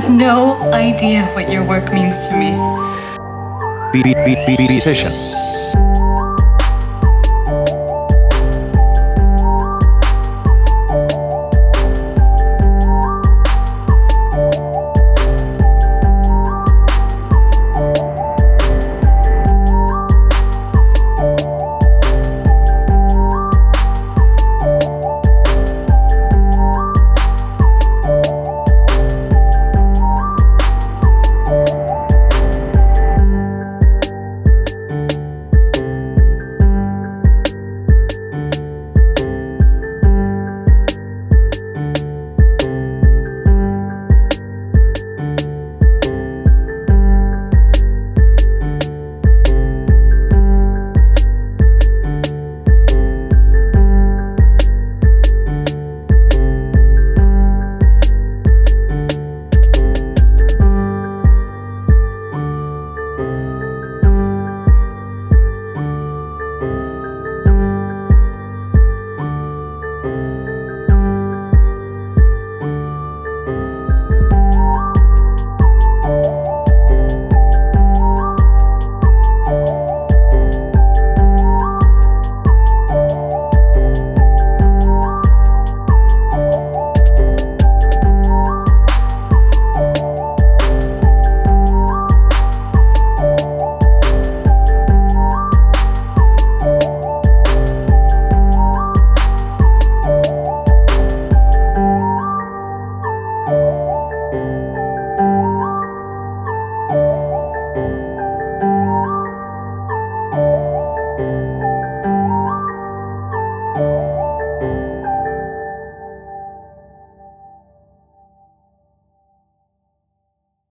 have no idea what your work means to me. Be- be- be- Beautician.